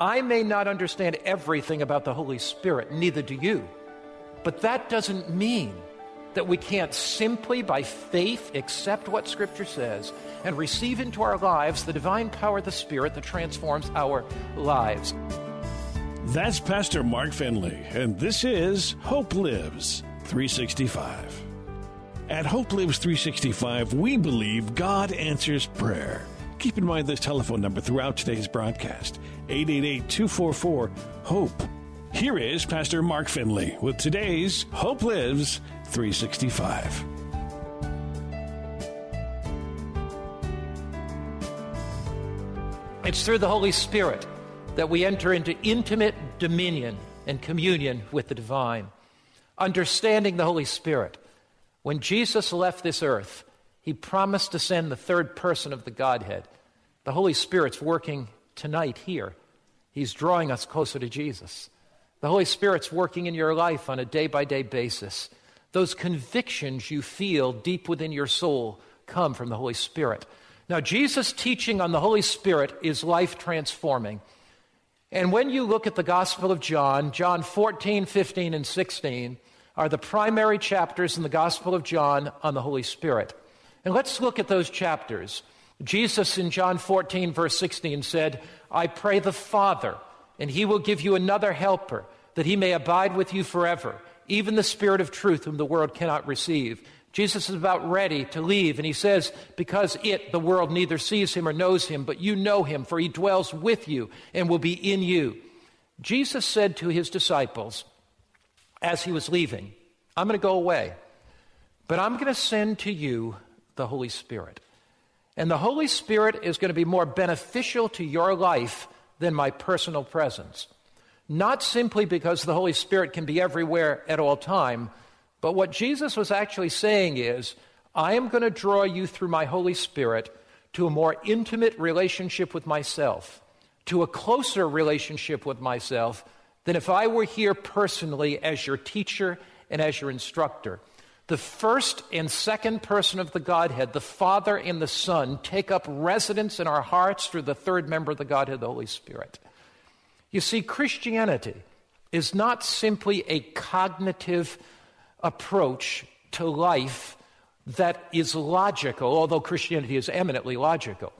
I may not understand everything about the Holy Spirit, neither do you. But that doesn't mean that we can't simply, by faith, accept what Scripture says and receive into our lives the divine power of the Spirit that transforms our lives. That's Pastor Mark Finley, and this is Hope Lives 365. At Hope Lives 365, we believe God answers prayer. Keep in mind this telephone number throughout today's broadcast 888 244 HOPE. Here is Pastor Mark Finley with today's Hope Lives 365. It's through the Holy Spirit that we enter into intimate dominion and communion with the divine. Understanding the Holy Spirit. When Jesus left this earth, he promised to send the third person of the Godhead. The Holy Spirit's working tonight here. He's drawing us closer to Jesus. The Holy Spirit's working in your life on a day by day basis. Those convictions you feel deep within your soul come from the Holy Spirit. Now, Jesus' teaching on the Holy Spirit is life transforming. And when you look at the Gospel of John, John 14, 15, and 16 are the primary chapters in the Gospel of John on the Holy Spirit. And let's look at those chapters. Jesus in John 14, verse 16 said, I pray the Father, and he will give you another helper, that he may abide with you forever, even the Spirit of truth, whom the world cannot receive. Jesus is about ready to leave, and he says, Because it, the world, neither sees him or knows him, but you know him, for he dwells with you and will be in you. Jesus said to his disciples as he was leaving, I'm going to go away, but I'm going to send to you the Holy Spirit. And the Holy Spirit is going to be more beneficial to your life than my personal presence. Not simply because the Holy Spirit can be everywhere at all time, but what Jesus was actually saying is, I am going to draw you through my Holy Spirit to a more intimate relationship with myself, to a closer relationship with myself than if I were here personally as your teacher and as your instructor. The first and second person of the Godhead, the Father and the Son, take up residence in our hearts through the third member of the Godhead, the Holy Spirit. You see, Christianity is not simply a cognitive approach to life that is logical, although Christianity is eminently logical.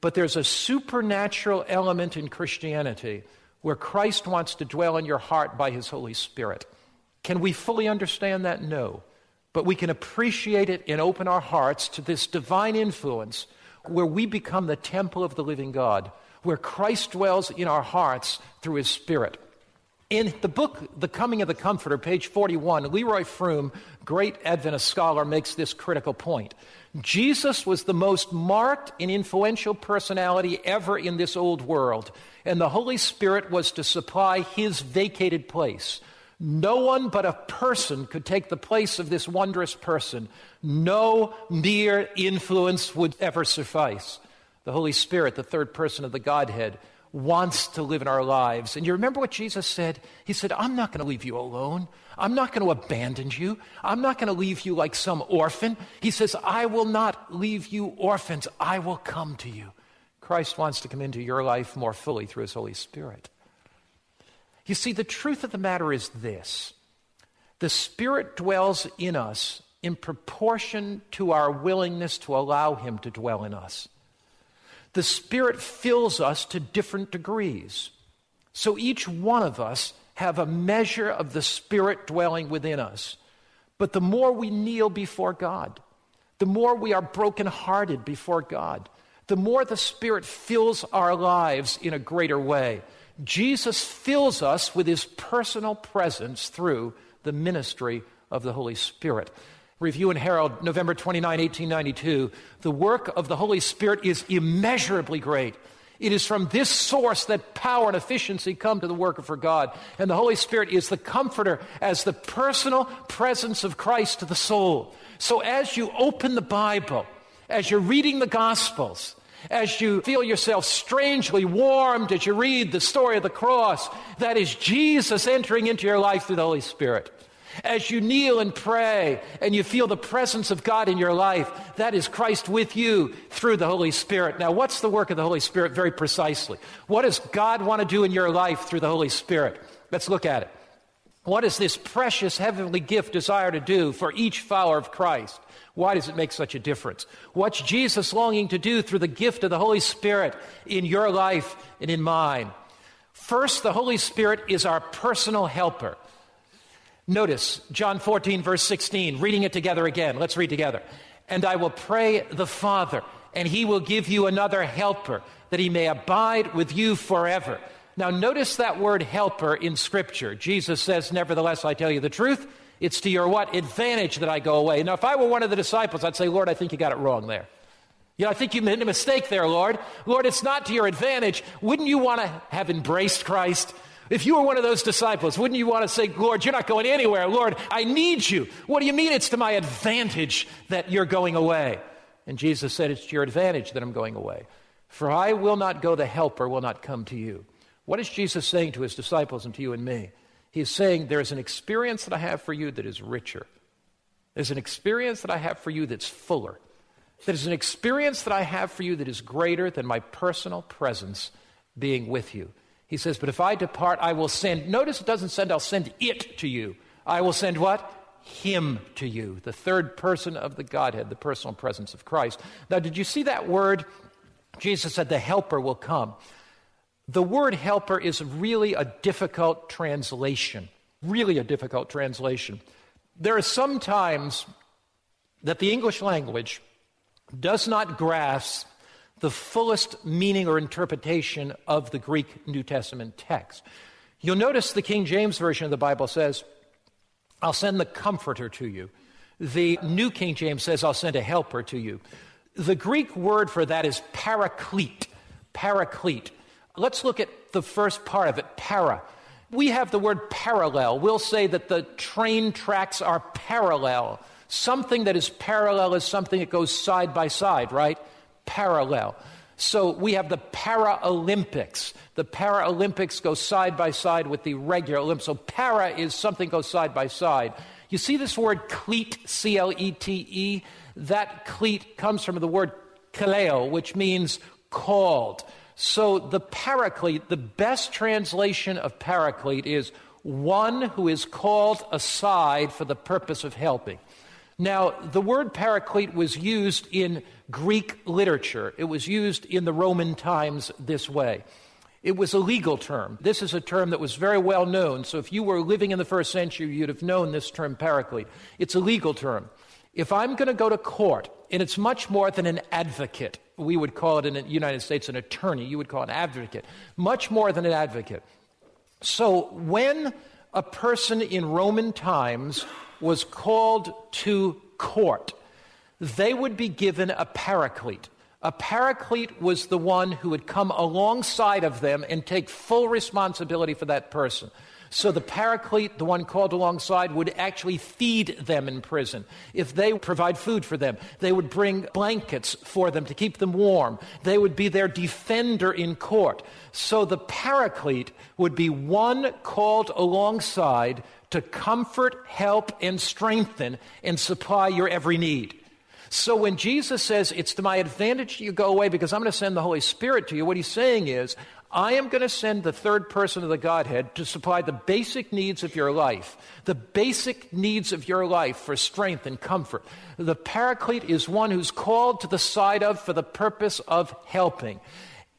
But there's a supernatural element in Christianity where Christ wants to dwell in your heart by his Holy Spirit. Can we fully understand that? No. But we can appreciate it and open our hearts to this divine influence where we become the temple of the living God, where Christ dwells in our hearts through his Spirit. In the book, The Coming of the Comforter, page 41, Leroy Froom, great Adventist scholar, makes this critical point. Jesus was the most marked and influential personality ever in this old world, and the Holy Spirit was to supply his vacated place. No one but a person could take the place of this wondrous person. No mere influence would ever suffice. The Holy Spirit, the third person of the Godhead, wants to live in our lives. And you remember what Jesus said? He said, I'm not going to leave you alone. I'm not going to abandon you. I'm not going to leave you like some orphan. He says, I will not leave you orphans. I will come to you. Christ wants to come into your life more fully through his Holy Spirit. You see, the truth of the matter is this the Spirit dwells in us in proportion to our willingness to allow him to dwell in us. The Spirit fills us to different degrees. So each one of us have a measure of the Spirit dwelling within us. But the more we kneel before God, the more we are brokenhearted before God, the more the Spirit fills our lives in a greater way. Jesus fills us with his personal presence through the ministry of the Holy Spirit. Review and Herald, November 29, 1892. The work of the Holy Spirit is immeasurably great. It is from this source that power and efficiency come to the work for God. And the Holy Spirit is the comforter as the personal presence of Christ to the soul. So as you open the Bible, as you're reading the Gospels, as you feel yourself strangely warmed as you read the story of the cross, that is Jesus entering into your life through the Holy Spirit. As you kneel and pray and you feel the presence of God in your life, that is Christ with you through the Holy Spirit. Now, what's the work of the Holy Spirit very precisely? What does God want to do in your life through the Holy Spirit? Let's look at it. What does this precious heavenly gift desire to do for each follower of Christ? Why does it make such a difference? What's Jesus longing to do through the gift of the Holy Spirit in your life and in mine? First, the Holy Spirit is our personal helper. Notice John 14, verse 16, reading it together again. Let's read together. And I will pray the Father, and he will give you another helper, that he may abide with you forever. Now, notice that word helper in Scripture. Jesus says, Nevertheless, I tell you the truth. It's to your what? Advantage that I go away. Now, if I were one of the disciples, I'd say, Lord, I think you got it wrong there. You know, I think you made a mistake there, Lord. Lord, it's not to your advantage. Wouldn't you want to have embraced Christ? If you were one of those disciples, wouldn't you want to say, Lord, you're not going anywhere. Lord, I need you. What do you mean it's to my advantage that you're going away? And Jesus said, It's to your advantage that I'm going away. For I will not go, the helper will not come to you. What is Jesus saying to his disciples and to you and me? He's saying, There's an experience that I have for you that is richer. There's an experience that I have for you that's fuller. There's an experience that I have for you that is greater than my personal presence being with you. He says, But if I depart, I will send. Notice it doesn't send, I'll send it to you. I will send what? Him to you, the third person of the Godhead, the personal presence of Christ. Now, did you see that word? Jesus said, The helper will come. The word helper is really a difficult translation, really a difficult translation. There are some times that the English language does not grasp the fullest meaning or interpretation of the Greek New Testament text. You'll notice the King James Version of the Bible says, I'll send the comforter to you. The New King James says, I'll send a helper to you. The Greek word for that is paraclete. Paraclete. Let's look at the first part of it, para. We have the word parallel. We'll say that the train tracks are parallel. Something that is parallel is something that goes side by side, right? parallel. So we have the Paralympics. The Paralympics go side by side with the regular Olympics. So para is something goes side by side. You see this word clete, C L E T E? That clete comes from the word kaleo, which means called. So the paraclete, the best translation of paraclete is one who is called aside for the purpose of helping. Now, the word paraclete was used in Greek literature. It was used in the Roman times this way. It was a legal term. This is a term that was very well known. So if you were living in the first century, you'd have known this term paraclete. It's a legal term. If I'm going to go to court, and it's much more than an advocate, we would call it in the United States an attorney, you would call it an advocate, much more than an advocate. So when a person in Roman times was called to court, they would be given a paraclete. A paraclete was the one who would come alongside of them and take full responsibility for that person. So the paraclete, the one called alongside, would actually feed them in prison. If they provide food for them, they would bring blankets for them to keep them warm. They would be their defender in court. So the paraclete would be one called alongside to comfort, help, and strengthen and supply your every need. So when Jesus says, It's to my advantage you go away because I'm going to send the Holy Spirit to you, what he's saying is, I am going to send the third person of the Godhead to supply the basic needs of your life, the basic needs of your life for strength and comfort. The Paraclete is one who's called to the side of for the purpose of helping.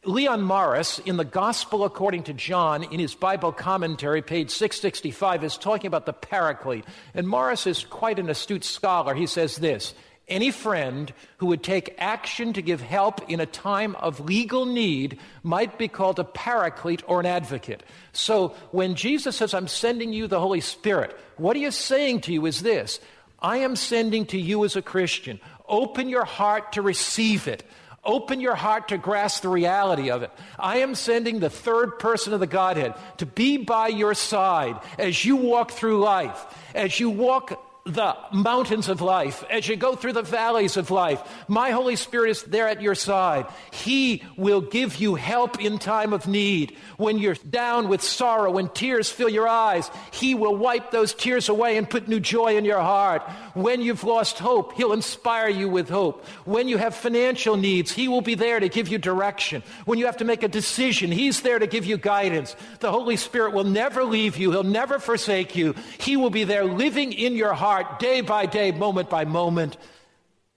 Leon Morris, in the Gospel according to John, in his Bible commentary, page 665, is talking about the Paraclete. And Morris is quite an astute scholar. He says this Any friend who would take action to give help in a time of legal need might be called a Paraclete or an advocate. So when Jesus says, I'm sending you the Holy Spirit, what he is saying to you is this I am sending to you as a Christian. Open your heart to receive it. Open your heart to grasp the reality of it. I am sending the third person of the Godhead to be by your side as you walk through life, as you walk the mountains of life, as you go through the valleys of life, my Holy Spirit is there at your side. He will give you help in time of need. When you're down with sorrow, when tears fill your eyes, He will wipe those tears away and put new joy in your heart. When you've lost hope, He'll inspire you with hope. When you have financial needs, He will be there to give you direction. When you have to make a decision, He's there to give you guidance. The Holy Spirit will never leave you. He'll never forsake you. He will be there living in your heart day by day, moment by moment.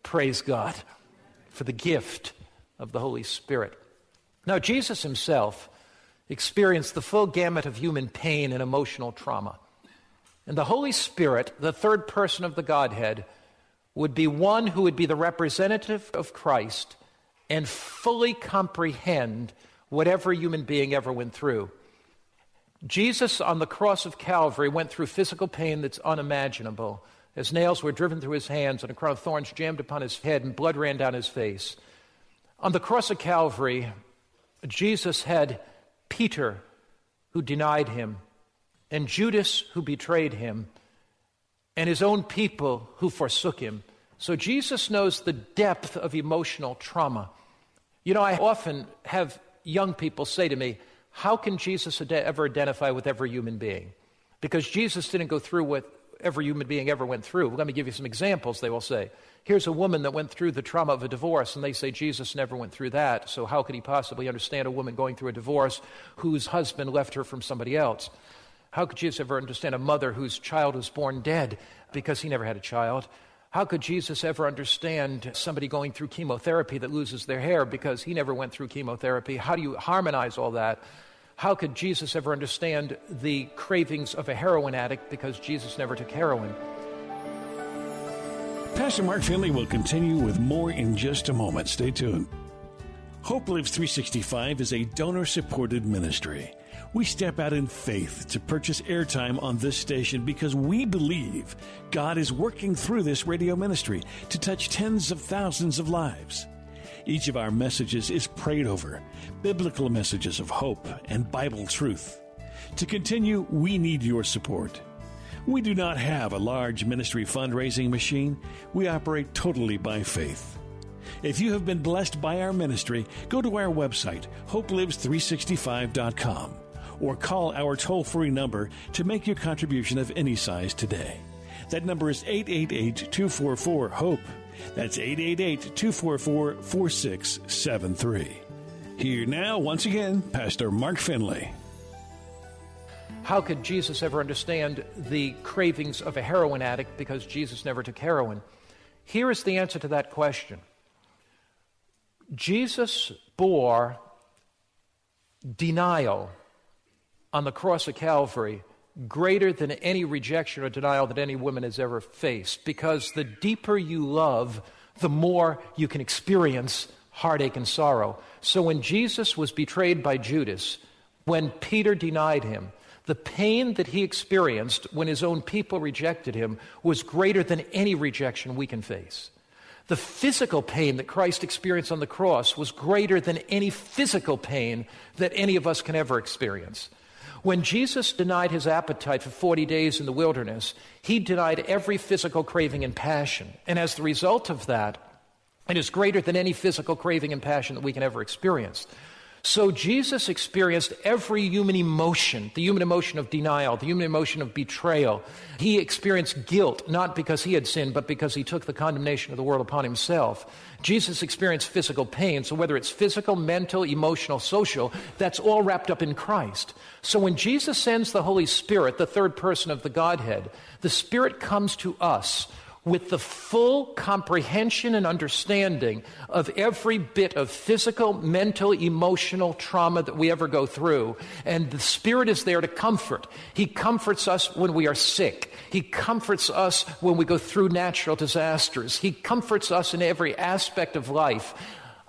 Praise God for the gift of the Holy Spirit. Now, Jesus himself experienced the full gamut of human pain and emotional trauma. And the Holy Spirit, the third person of the Godhead, would be one who would be the representative of Christ and fully comprehend whatever human being ever went through. Jesus on the cross of Calvary went through physical pain that's unimaginable as nails were driven through his hands and a crown of thorns jammed upon his head and blood ran down his face. On the cross of Calvary, Jesus had Peter who denied him, and Judas who betrayed him, and his own people who forsook him. So Jesus knows the depth of emotional trauma. You know, I often have young people say to me, How can Jesus ever identify with every human being? Because Jesus didn't go through what every human being ever went through. Let me give you some examples, they will say. Here's a woman that went through the trauma of a divorce, and they say Jesus never went through that, so how could he possibly understand a woman going through a divorce whose husband left her from somebody else? How could Jesus ever understand a mother whose child was born dead because he never had a child? How could Jesus ever understand somebody going through chemotherapy that loses their hair because he never went through chemotherapy? How do you harmonize all that? How could Jesus ever understand the cravings of a heroin addict because Jesus never took heroin? Pastor Mark Finley will continue with more in just a moment. Stay tuned. Hope Lives 365 is a donor supported ministry. We step out in faith to purchase airtime on this station because we believe God is working through this radio ministry to touch tens of thousands of lives. Each of our messages is prayed over, biblical messages of hope and Bible truth. To continue, we need your support. We do not have a large ministry fundraising machine. We operate totally by faith. If you have been blessed by our ministry, go to our website, hopelives365.com, or call our toll free number to make your contribution of any size today. That number is 888 244 HOPE. That's 888 244 4673. Here now, once again, Pastor Mark Finley. How could Jesus ever understand the cravings of a heroin addict because Jesus never took heroin? Here is the answer to that question Jesus bore denial on the cross of Calvary greater than any rejection or denial that any woman has ever faced. Because the deeper you love, the more you can experience heartache and sorrow. So when Jesus was betrayed by Judas, when Peter denied him, the pain that he experienced when his own people rejected him was greater than any rejection we can face. The physical pain that Christ experienced on the cross was greater than any physical pain that any of us can ever experience. When Jesus denied his appetite for 40 days in the wilderness, he denied every physical craving and passion. And as the result of that, it is greater than any physical craving and passion that we can ever experience. So Jesus experienced every human emotion the human emotion of denial, the human emotion of betrayal. He experienced guilt, not because he had sinned, but because he took the condemnation of the world upon himself. Jesus experienced physical pain, so whether it's physical, mental, emotional, social, that's all wrapped up in Christ. So when Jesus sends the Holy Spirit, the third person of the Godhead, the Spirit comes to us with the full comprehension and understanding of every bit of physical, mental, emotional trauma that we ever go through. And the Spirit is there to comfort. He comforts us when we are sick. He comforts us when we go through natural disasters. He comforts us in every aspect of life.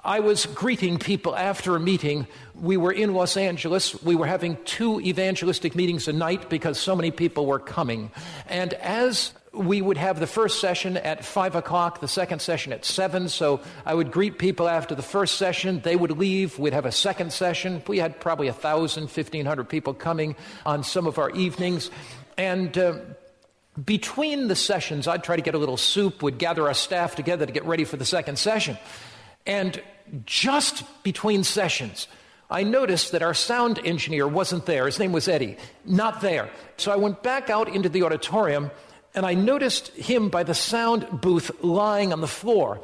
I was greeting people after a meeting. We were in Los Angeles. We were having two evangelistic meetings a night because so many people were coming. And as we would have the first session at 5 o'clock, the second session at 7. So I would greet people after the first session. They would leave. We'd have a second session. We had probably 1,000, 1,500 people coming on some of our evenings. And uh, between the sessions, I'd try to get a little soup, We'd gather our staff together to get ready for the second session. And just between sessions, I noticed that our sound engineer wasn't there. His name was Eddie. Not there. So I went back out into the auditorium and I noticed him by the sound booth lying on the floor.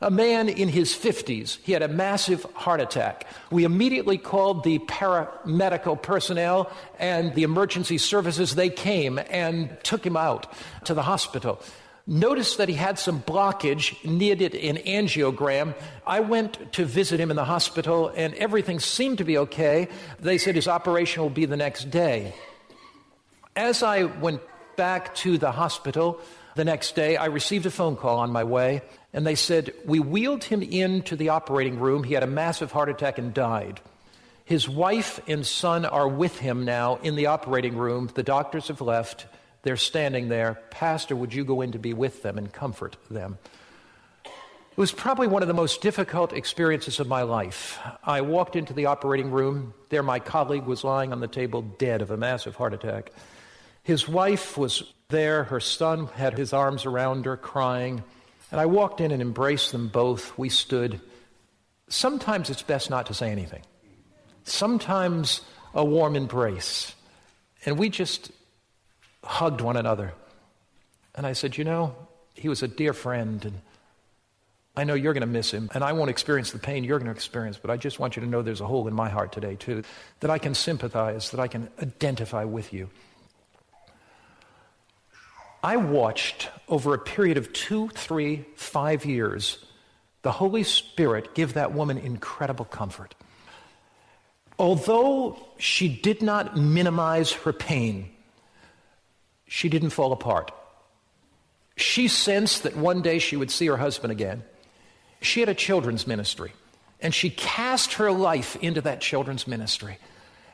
A man in his 50s. He had a massive heart attack. We immediately called the paramedical personnel and the emergency services. They came and took him out to the hospital. Noticed that he had some blockage, needed an angiogram. I went to visit him in the hospital, and everything seemed to be okay. They said his operation will be the next day. As I went back to the hospital the next day, I received a phone call on my way, and they said, We wheeled him into the operating room. He had a massive heart attack and died. His wife and son are with him now in the operating room. The doctors have left. They're standing there. Pastor, would you go in to be with them and comfort them? It was probably one of the most difficult experiences of my life. I walked into the operating room. There, my colleague was lying on the table, dead of a massive heart attack. His wife was there. Her son had his arms around her, crying. And I walked in and embraced them both. We stood. Sometimes it's best not to say anything. Sometimes a warm embrace. And we just hugged one another. And I said, You know, he was a dear friend, and I know you're going to miss him, and I won't experience the pain you're going to experience, but I just want you to know there's a hole in my heart today, too, that I can sympathize, that I can identify with you. I watched over a period of two, three, five years the Holy Spirit give that woman incredible comfort. Although she did not minimize her pain, she didn't fall apart. She sensed that one day she would see her husband again. She had a children's ministry, and she cast her life into that children's ministry.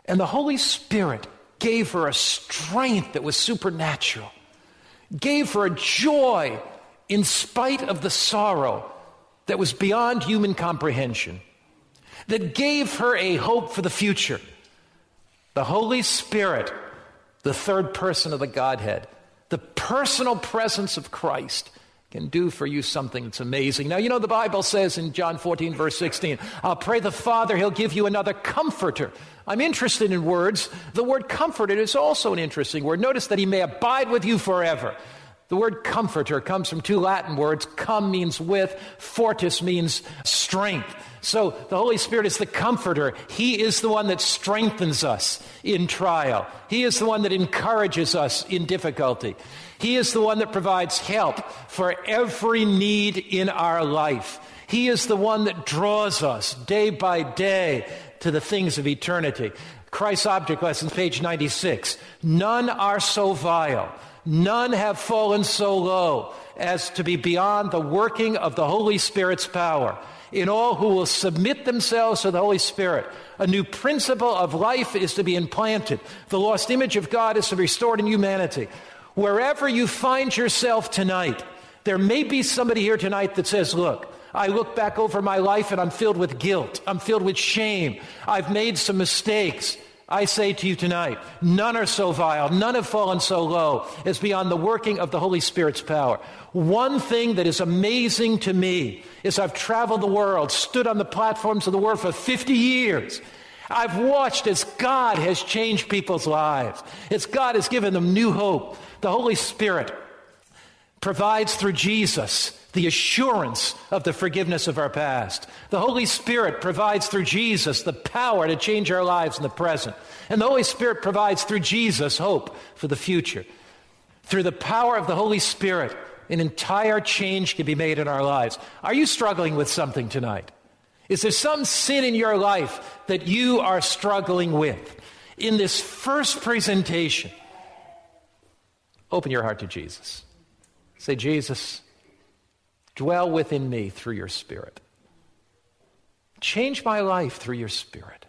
And the Holy Spirit gave her a strength that was supernatural gave her a joy in spite of the sorrow that was beyond human comprehension, that gave her a hope for the future. The Holy Spirit, the third person of the Godhead, the personal presence of Christ, can do for you something that's amazing. Now, you know, the Bible says in John 14, verse 16, I'll pray the Father, He'll give you another comforter. I'm interested in words. The word comforter is also an interesting word. Notice that He may abide with you forever. The word comforter comes from two Latin words. Cum means with, fortis means strength. So the Holy Spirit is the comforter. He is the one that strengthens us in trial. He is the one that encourages us in difficulty. He is the one that provides help for every need in our life. He is the one that draws us day by day to the things of eternity. Christ's Object Lessons, page 96. None are so vile, none have fallen so low as to be beyond the working of the Holy Spirit's power. In all who will submit themselves to the Holy Spirit, a new principle of life is to be implanted. The lost image of God is to be restored in humanity. Wherever you find yourself tonight, there may be somebody here tonight that says, Look, I look back over my life and I'm filled with guilt. I'm filled with shame. I've made some mistakes. I say to you tonight, none are so vile, none have fallen so low as beyond the working of the Holy Spirit's power. One thing that is amazing to me is I've traveled the world, stood on the platforms of the world for 50 years, I've watched as God has changed people's lives, as God has given them new hope. The Holy Spirit provides through Jesus the assurance of the forgiveness of our past. The Holy Spirit provides through Jesus the power to change our lives in the present. And the Holy Spirit provides through Jesus hope for the future. Through the power of the Holy Spirit, an entire change can be made in our lives. Are you struggling with something tonight? Is there some sin in your life that you are struggling with? In this first presentation, open your heart to Jesus. Say, Jesus, dwell within me through your Spirit. Change my life through your Spirit.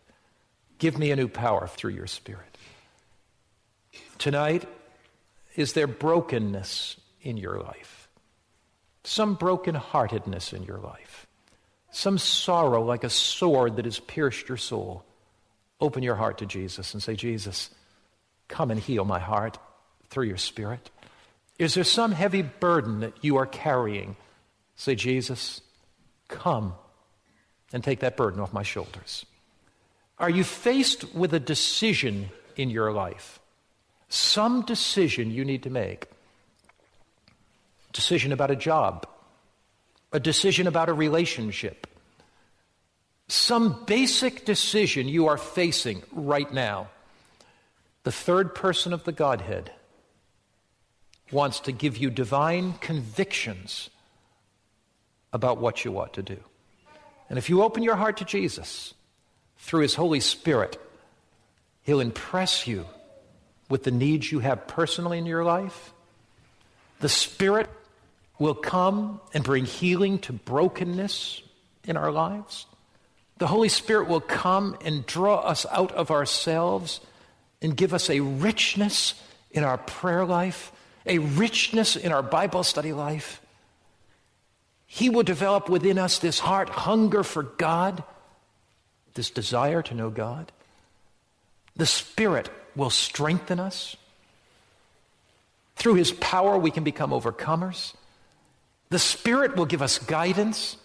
Give me a new power through your Spirit. Tonight, is there brokenness in your life, some brokenheartedness in your life, some sorrow like a sword that has pierced your soul, open your heart to Jesus and say, Jesus, come and heal my heart through your Spirit. Is there some heavy burden that you are carrying? Say, Jesus, come and take that burden off my shoulders. Are you faced with a decision in your life? Some decision you need to make. Decision about a job, a decision about a relationship, some basic decision you are facing right now. The third person of the Godhead wants to give you divine convictions about what you ought to do. And if you open your heart to Jesus through His Holy Spirit, He'll impress you with the needs you have personally in your life. The Spirit will come and bring healing to brokenness in our lives. The Holy Spirit will come and draw us out of ourselves and give us a richness in our prayer life, a richness in our Bible study life. He will develop within us this heart hunger for God, this desire to know God. The Spirit will strengthen us. Through His power, we can become overcomers. The Spirit will give us guidance,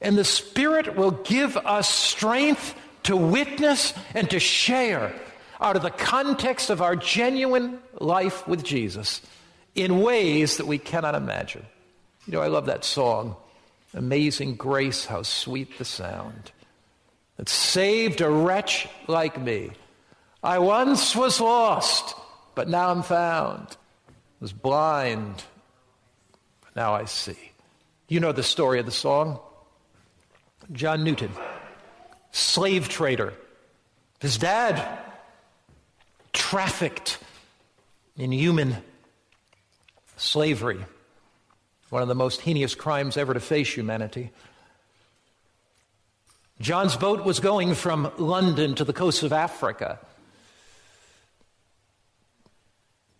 and the Spirit will give us strength to witness and to share out of the context of our genuine life with Jesus in ways that we cannot imagine. You know, I love that song, Amazing Grace, how sweet the sound that saved a wretch like me. I once was lost, but now I'm found. Was blind, now I see. You know the story of the song? John Newton, slave trader. His dad trafficked in human slavery, one of the most heinous crimes ever to face humanity. John's boat was going from London to the coast of Africa.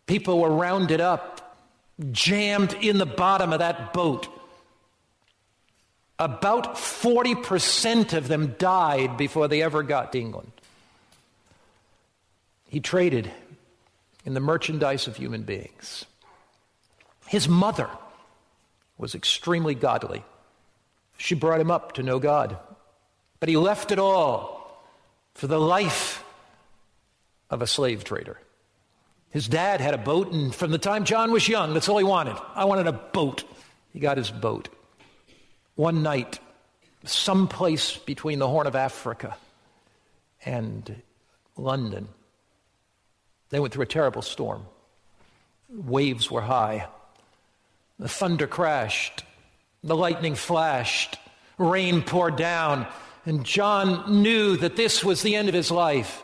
People were rounded up, jammed in the bottom of that boat. About 40% of them died before they ever got to England. He traded in the merchandise of human beings. His mother was extremely godly. She brought him up to know God. But he left it all for the life of a slave trader. His dad had a boat, and from the time John was young, that's all he wanted. I wanted a boat. He got his boat. One night, someplace between the Horn of Africa and London, they went through a terrible storm. Waves were high. The thunder crashed. The lightning flashed. Rain poured down. And John knew that this was the end of his life.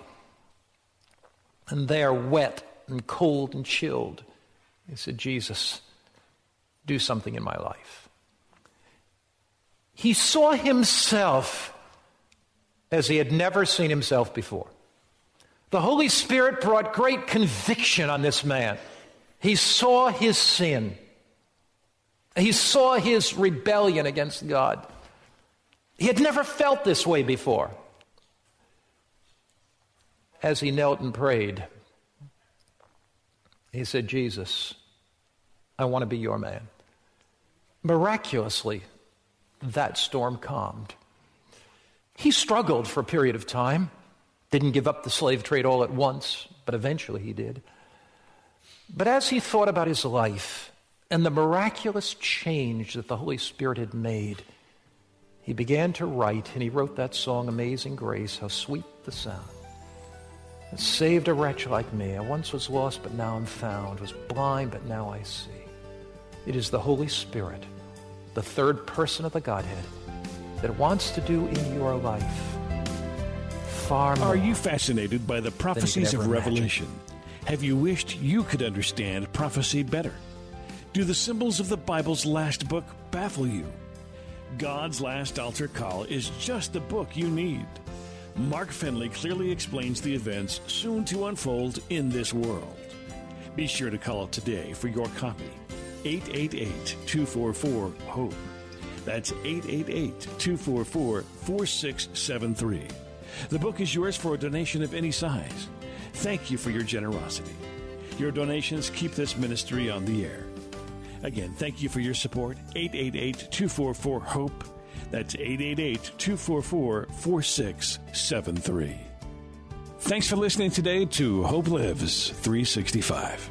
And there, wet and cold and chilled, he said, Jesus, do something in my life. He saw himself as he had never seen himself before. The Holy Spirit brought great conviction on this man. He saw his sin. He saw his rebellion against God. He had never felt this way before. As he knelt and prayed, he said, Jesus, I want to be your man. Miraculously, that storm calmed. He struggled for a period of time, didn't give up the slave trade all at once, but eventually he did. But as he thought about his life and the miraculous change that the Holy Spirit had made, he began to write, and he wrote that song, Amazing Grace, how sweet the sound. It saved a wretch like me. I once was lost, but now I'm found, was blind, but now I see. It is the Holy Spirit, the third person of the Godhead, that wants to do in your life far more. Are you fascinated by the prophecies of Revelation? Have you wished you could understand prophecy better? Do the symbols of the Bible's last book baffle you? God's Last Altar Call is just the book you need. Mark Finley clearly explains the events soon to unfold in this world. Be sure to call today for your copy. 888 244 HOPE. That's 888 244 4673. The book is yours for a donation of any size. Thank you for your generosity. Your donations keep this ministry on the air. Again, thank you for your support. 888 244 HOPE. That's 888 244 4673. Thanks for listening today to Hope Lives 365.